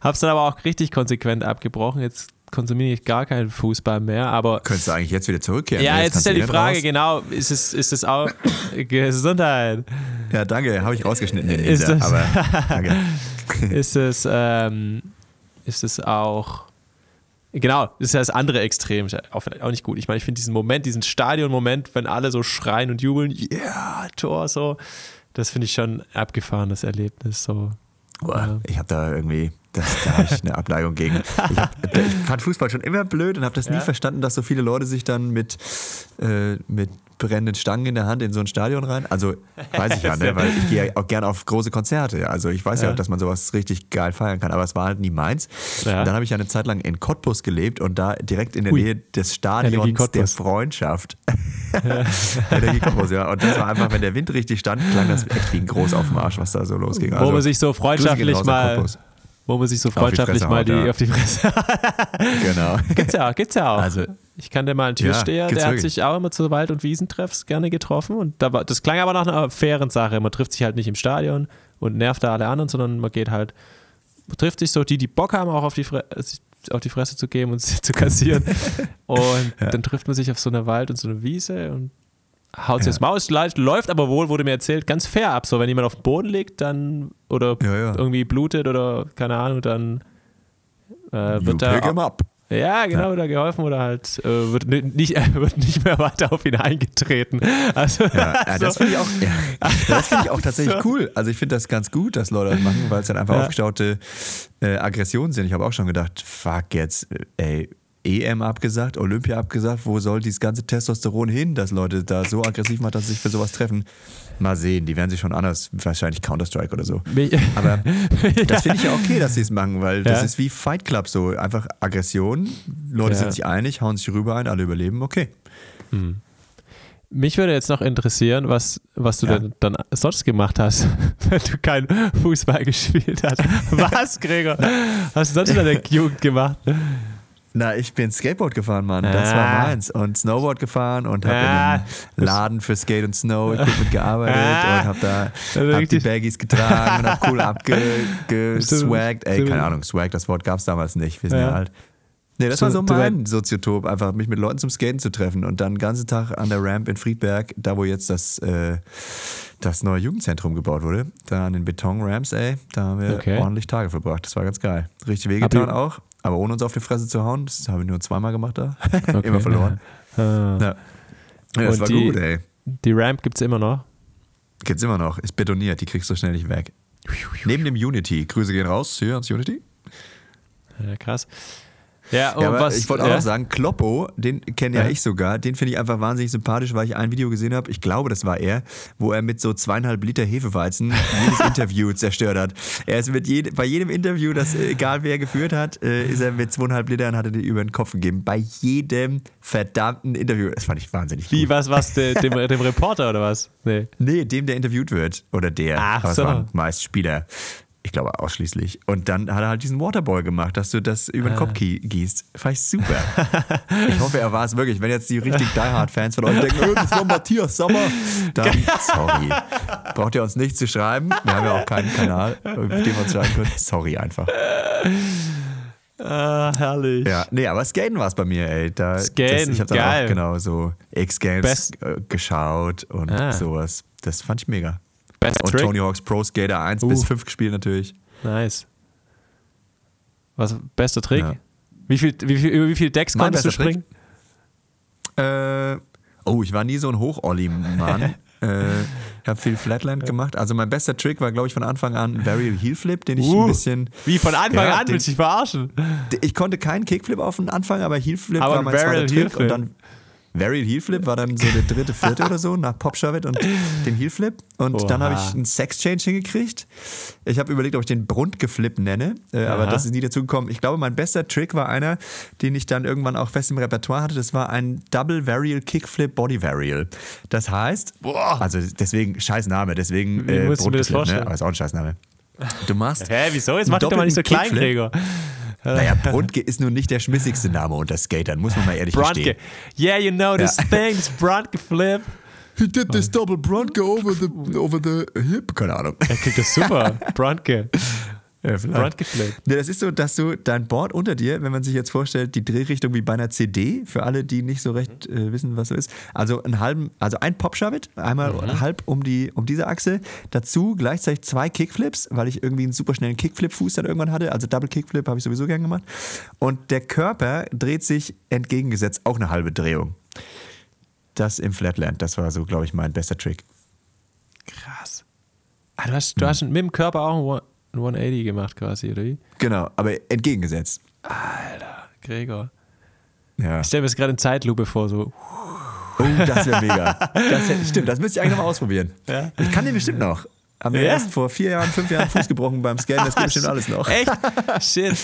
hab's dann aber auch richtig konsequent abgebrochen. Jetzt konsumiere ich gar keinen Fußball mehr, aber Könntest du eigentlich jetzt wieder zurückkehren? ja, ne? jetzt ist kannst ja die Frage, raus. genau, ist es, ist es auch [coughs] Gesundheit? Ja, danke, habe ich rausgeschnitten. Den Ist Lisa, das- aber [laughs] danke. ist es, ähm, ist es auch. Genau, das ist ja das andere Extrem. Ist ja Auch, auch nicht gut. Ich meine, ich finde diesen Moment, diesen Stadion-Moment, wenn alle so schreien und jubeln, ja, Tor, so, das finde ich schon abgefahrenes Erlebnis. So. Boah, ich habe da irgendwie, das, da habe ich eine Ableigung gegen. Ich, hab, ich fand Fußball schon immer blöd und habe das nie Ja. verstanden, dass so viele Leute sich dann mit, äh, mit brennenden Stangen in der Hand in so ein Stadion rein. Also weiß ich [laughs] ja, ne? weil ich gehe ja auch gerne auf große Konzerte. Also ich weiß ja. Ja. dass man sowas richtig geil feiern kann, aber es war halt nie meins. Ja. Und dann habe ich ja eine Zeit lang in Cottbus gelebt und da direkt in der Ui. Nähe des Stadions der. Freundschaft. [laughs] [laughs] Energie Cottbus, ja. Und das war einfach, wenn der Wind richtig stand, klang das echt wie ein Groß auf dem Arsch, was da so losging. Wo Also, man sich so freundschaftlich mal. Wo man sich so freundschaftlich mal die ja. auf die Fresse. Genau. [laughs] gibt's ja, gibt's ja auch. Also- ich kannte mal einen Türsteher, Ja, der hat sich auch immer zu Wald- und Wiesentreffs gerne getroffen und da war, das klang aber nach einer fairen Sache. Man trifft sich halt nicht im Stadion und nervt da alle anderen, sondern man geht halt, man trifft sich so, die, die Bock haben, auch auf die, Fre auf die Fresse zu geben und [laughs] sie zu kassieren. [laughs] und dann trifft man sich auf so einer Wald- und so einer Wiese und haut sich Ja. das Maus, läuft aber wohl, wurde mir erzählt, ganz fair ab. So, wenn jemand auf dem Boden liegt, dann oder Ja, ja. irgendwie blutet oder keine Ahnung, dann äh, wird da ja, genau, wird da geholfen oder halt äh, wird, ni- nicht, [laughs] äh, wird nicht mehr weiter auf ihn eingetreten. Also, also, [laughs] das finde ich auch, das finde ich auch tatsächlich So. cool. Also ich finde das ganz gut, dass Leute das machen, weil es dann einfach aufgestaute äh, Aggressionen sind. Ich habe auch schon gedacht, fuck jetzt, äh, ey, EM abgesagt, Olympia abgesagt, wo soll dieses ganze Testosteron hin, dass Leute da so aggressiv machen, dass sie sich für sowas treffen? Mal sehen, die werden sich schon anders, wahrscheinlich Counter-Strike oder so. Aber [laughs] das finde ich ja okay, dass sie es machen, weil das Ja. ist wie Fight Club so. Einfach Aggression, Leute Ja. sind sich einig, hauen sich rüber ein, alle überleben, okay. mich würde jetzt noch interessieren, was, was du Ja. denn dann sonst gemacht hast, [laughs] wenn du kein Fußball gespielt hast. [laughs] Was, Gregor? Was hast du sonst in deiner Jugend gemacht? Na, ich bin Skateboard gefahren, Mann. Das Ah. war meins. Und Snowboard gefahren und habe Ah. in einem Laden für Skate und Snow Equipment [laughs] gearbeitet Ah. und habe da Also hab die Baggies getragen und habe cool [laughs] abgeswaggt. Ey, keine Ahnung, Swag, das Wort gab es damals nicht. Wir sind ja, Ja. alt. Nee, das So- war so mein Soziotop, einfach mich mit Leuten zum Skaten zu treffen und dann den ganzen Tag an der Ramp in Friedberg, da wo jetzt das, äh, das neue Jugendzentrum gebaut wurde, da an den Betonramps, ey, da haben wir Okay. ordentlich Tage verbracht. Das war ganz geil. Richtig wehgetan auch, aber ohne uns auf die Fresse zu hauen. Das habe ich nur zweimal gemacht da. [laughs] Okay. Immer verloren. Ah. Ja. Ja, das war die- gut, ey. Die Ramp gibt es immer noch. Gibt's immer noch. Ist betoniert, die kriegst du schnell nicht weg. Neben dem Unity. Grüße gehen raus hier ans Unity. Ja, krass. Ja, und Ja, aber was, ich wollte auch ja? noch sagen, Kloppo, den kenne ja, Ja. ich sogar, den finde ich einfach wahnsinnig sympathisch, weil ich ein Video gesehen habe, ich glaube, das war er, wo er mit so zweieinhalb Liter Hefeweizen jedes [laughs] Interview zerstört hat. Er ist mit jed bei jedem Interview, das äh, egal wer geführt hat, äh, ist er mit zweieinhalb Litern hat er die über den Kopf gegeben. Bei jedem verdammten Interview. Das fand ich wahnsinnig Wie, gut. was, was, de, dem, [laughs] dem Reporter oder was? Nee. Nee, dem, der interviewt wird. Oder der. Ach Aber so. meist Spieler. Ich glaube ausschließlich. Und dann hat er halt diesen Waterboy gemacht, dass du das über den Ah. Kopf gie- gießt. Fand ich super. [laughs] ich hoffe, er war es wirklich. Wenn jetzt die richtig [laughs] Die Hard-Fans von euch denken, oh, das war Matthias Sommer, dann sorry. Braucht ihr uns nicht zu schreiben. Wir haben ja auch keinen Kanal, auf dem wir uns schreiben können. Sorry einfach. Ah, herrlich. Ja, nee, aber Skaten war es bei mir, ey. Da, Skaten, das, ich habe dann geil. auch genau so X-Games geschaut und Ah. sowas. Das fand ich mega. Best Und Trick. Tony Hawk's Pro Skater 1 Uh. bis 5 gespielt natürlich. Nice. Was, bester Trick? Ja. Wie viel, wie viel, über wie viele Decks Mein konntest du Trick? springen? Äh, oh, ich war nie so ein Hoch-Olli-Mann. [laughs] äh, ich habe viel Flatland gemacht. Also mein bester Trick war, glaube ich, von Anfang an ein Varial Heel Flip, den ich Uh, ein bisschen. Wie von Anfang Ja, an, den- willst du dich verarschen? Ich konnte keinen Kickflip auf den Anfang, aber Heel Flip Aber war ein mein zweiter Varial Trick. Heel Flip. Und dann Varial Heel Flip war dann so der dritte, vierte [laughs] oder so nach Pop Shove und dem Heel Flip. Und dann habe Oha. ich einen Sex Change hingekriegt. Ich habe überlegt, ob ich den Bruntgeflip nenne, äh, aber das ist nie dazu gekommen. Ich glaube, mein bester Trick war einer, den ich dann irgendwann auch fest im Repertoire hatte. Das war ein Double Varial Kickflip Body Varial. Das heißt, Boah. also deswegen scheiß Name, deswegen äh, Bruntgeflip, ne? aber ist auch ein scheiß Name. Du machst Hä, wieso? Jetzt mach doch mal nicht so klein, Kickflip. Gregor. Naja, Brunke ist nun nicht der schmissigste Name unter Skatern, muss man mal ehrlich Brunke. gestehen. Yeah, you know this Ja. [laughs] thing, this Brunke Flip. He did this double Brunke over the, over the hip. Keine Ahnung. Er kriegt das super. [laughs] Brunke. Ja, vielleicht. Nee, das ist so, dass du dein Board unter dir, wenn man sich jetzt vorstellt, die Drehrichtung wie bei einer CD, für alle, die nicht so recht äh, wissen, was so ist, also einen halben, also ein pop it einmal Mhm. halb um, die, um diese Achse, dazu gleichzeitig zwei Kickflips, weil ich irgendwie einen super schnellen Kickflip-Fuß dann irgendwann hatte, also Double Kickflip habe ich sowieso gern gemacht. Und der Körper dreht sich entgegengesetzt, auch eine halbe Drehung. Das im Flatland, das war so, glaube ich, mein bester Trick. Krass. Ah, du hast, du hast mit dem Körper auch 180 gemacht quasi, oder wie? Genau, aber entgegengesetzt. Alter, Gregor. Ja. Ich stelle mir das gerade in Zeitlupe vor, so. Oh, das wäre mega. Das wär, stimmt, das müsste ich eigentlich noch mal ausprobieren. Ja. Ich kann den bestimmt noch. Haben wir Ja? erst vor vier Jahren, fünf Jahren Fuß gebrochen beim Scannen, das geht bestimmt alles noch. Echt? Shit.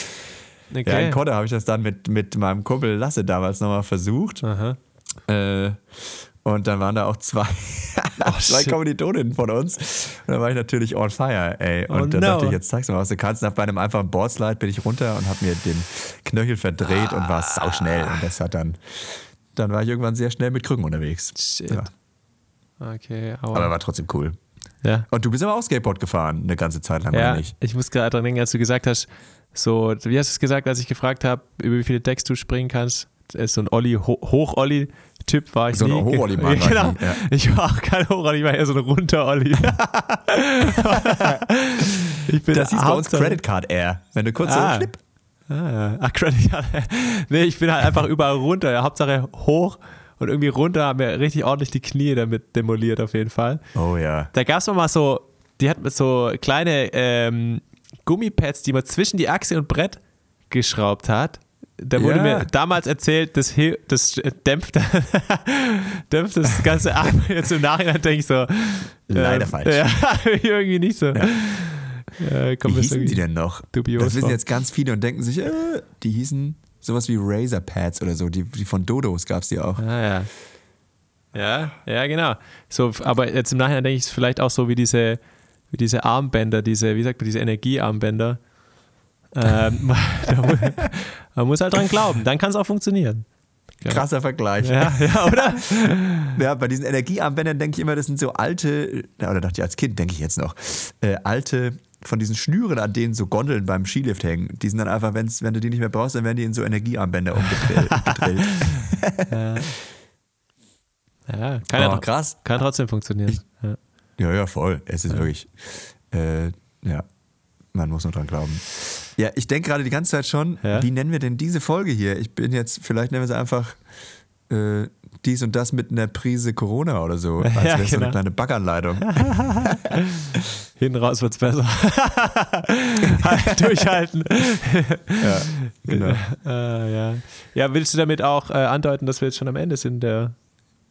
Ja, in Okay. Kodder habe ich das dann mit, mit meinem Kumpel Lasse damals nochmal versucht. Aha. Äh, und dann waren da auch zwei, [laughs] zwei Oh, shit. Kommilitoninnen von uns. Und da war ich natürlich on fire, ey. Und Oh, dann no. dachte ich, jetzt zeigst du mal, was du kannst. Und bei einem einfachen Boardslide bin ich runter und habe mir den Knöchel verdreht und war sauschnell. Und das hat dann, dann war ich irgendwann sehr schnell mit Krücken unterwegs. Shit. Ja. Okay, Aber aber. war trotzdem cool. Ja. Und du bist aber auch Skateboard gefahren, eine ganze Zeit lang, Ja, oder nicht? ich muss gerade dran denken, als du gesagt hast, so, wie hast du es gesagt, als ich gefragt habe, über wie viele Decks du springen kannst? Äh, So ein Olli, Ho Hoch-Olli-Typ war ich So ein nie. Hoch-Olli-Mann war ich genau. nie, ja. Ich war auch kein Hoch-Olli, ich war eher so ein Runter-Olli. [laughs] ich bin Das hieß bei uns Credit Card Air. Wenn du kurz Ah. so schlipp. Ah, ja. Ach, Credit Card. Nee, ich bin halt einfach überall runter. Ja, Hauptsache hoch und irgendwie runter haben wir richtig ordentlich die Knie damit demoliert auf jeden Fall. Oh ja. Da gab es mal so, die hat mit so kleine ähm, Gummipads, die man zwischen die Achse und Brett geschraubt hat. Da wurde Ja. mir damals erzählt, das, das dämpft, dämpft [laughs] das Ganze [laughs] ab. Jetzt im Nachhinein denke ich so. Leider ähm, falsch. Ja, [laughs] irgendwie nicht so. Ja. kommt Wie das hießen die denn noch? dubios das wissen jetzt ganz viele und denken sich, äh, die hießen sowas wie Razer Pads oder so. Die, die von Dodos gab es die auch. Ah, ja. Ja, ja, genau. So, aber jetzt im Nachhinein denke ich, es vielleicht auch so wie diese, wie diese Armbänder, diese, wie sagt man, diese Energiearmbänder. Ähm, [laughs] man muss halt dran glauben, dann kann es auch funktionieren. Ja. Krasser Vergleich. Ja, ja, oder? [laughs] Ja, bei diesen Energiearmbändern denke ich immer, das sind so alte, ja, oder dachte ich als Kind, denke ich jetzt noch, äh, alte, von diesen Schnüren, an denen so Gondeln beim Skilift hängen. Die sind dann einfach, wenn's, wenn du die nicht mehr brauchst, dann werden die in so Energiearmbänder [laughs] umgedrillt. gedrillt. Ja, kann, ja, Oh, tro- krass. kann trotzdem funktionieren. Ja. Ja, ja, voll. Es ist wirklich, äh, ja, man muss nur dran glauben. Ja, ich denke gerade die ganze Zeit schon, Ja? wie nennen wir denn diese Folge hier? Ich bin jetzt, vielleicht nennen wir sie einfach äh, dies und das mit einer Prise Corona oder so, [laughs] als Ja, wäre es so genau. eine kleine Backanleitung. [laughs] Hinten raus wird's besser. [laughs] halt, durchhalten. ja, genau. äh, ja. ja, willst du damit auch äh, andeuten, dass wir jetzt schon am Ende sind der,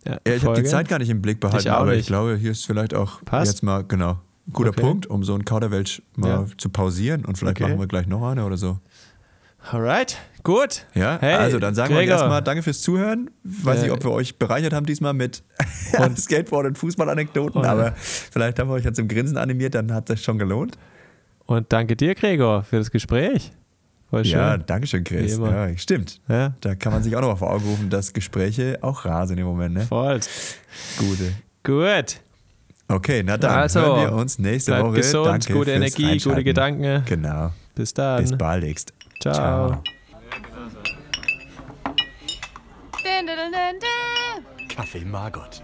der Ja, ich habe die? Zeit gar nicht im Blick behalten, Ich aber ich glaube, hier ist vielleicht auch Passt. jetzt mal, genau, guter Okay. Punkt, um so einen Kauderwelsch mal Ja. zu pausieren und vielleicht Okay. machen wir gleich noch eine oder so. Alright, gut. Ja, Hey, also dann sagen wir Gregor. erstmal danke fürs Zuhören. Weiß Äh, nicht, ob wir euch bereichert haben diesmal mit [laughs] Skateboard- und Fußballanekdoten, aber vielleicht haben wir euch ja zum Grinsen animiert, dann hat das schon gelohnt. Und danke dir, Gregor, für das Gespräch. Voll schön. Ja, danke schön, Chris. Ja, stimmt. Ja, Da kann man sich auch noch mal vor Augen rufen, dass Gespräche auch rar sind im Moment. Ne? voll. Gute. Gut. Okay, na dann Also, hören wir uns nächste Woche. gesund, Danke gute fürs Energie, gute. Gedanken. Genau. Bis dann. Bis baldigst. Ciao. Ciao. Kaffee Margot.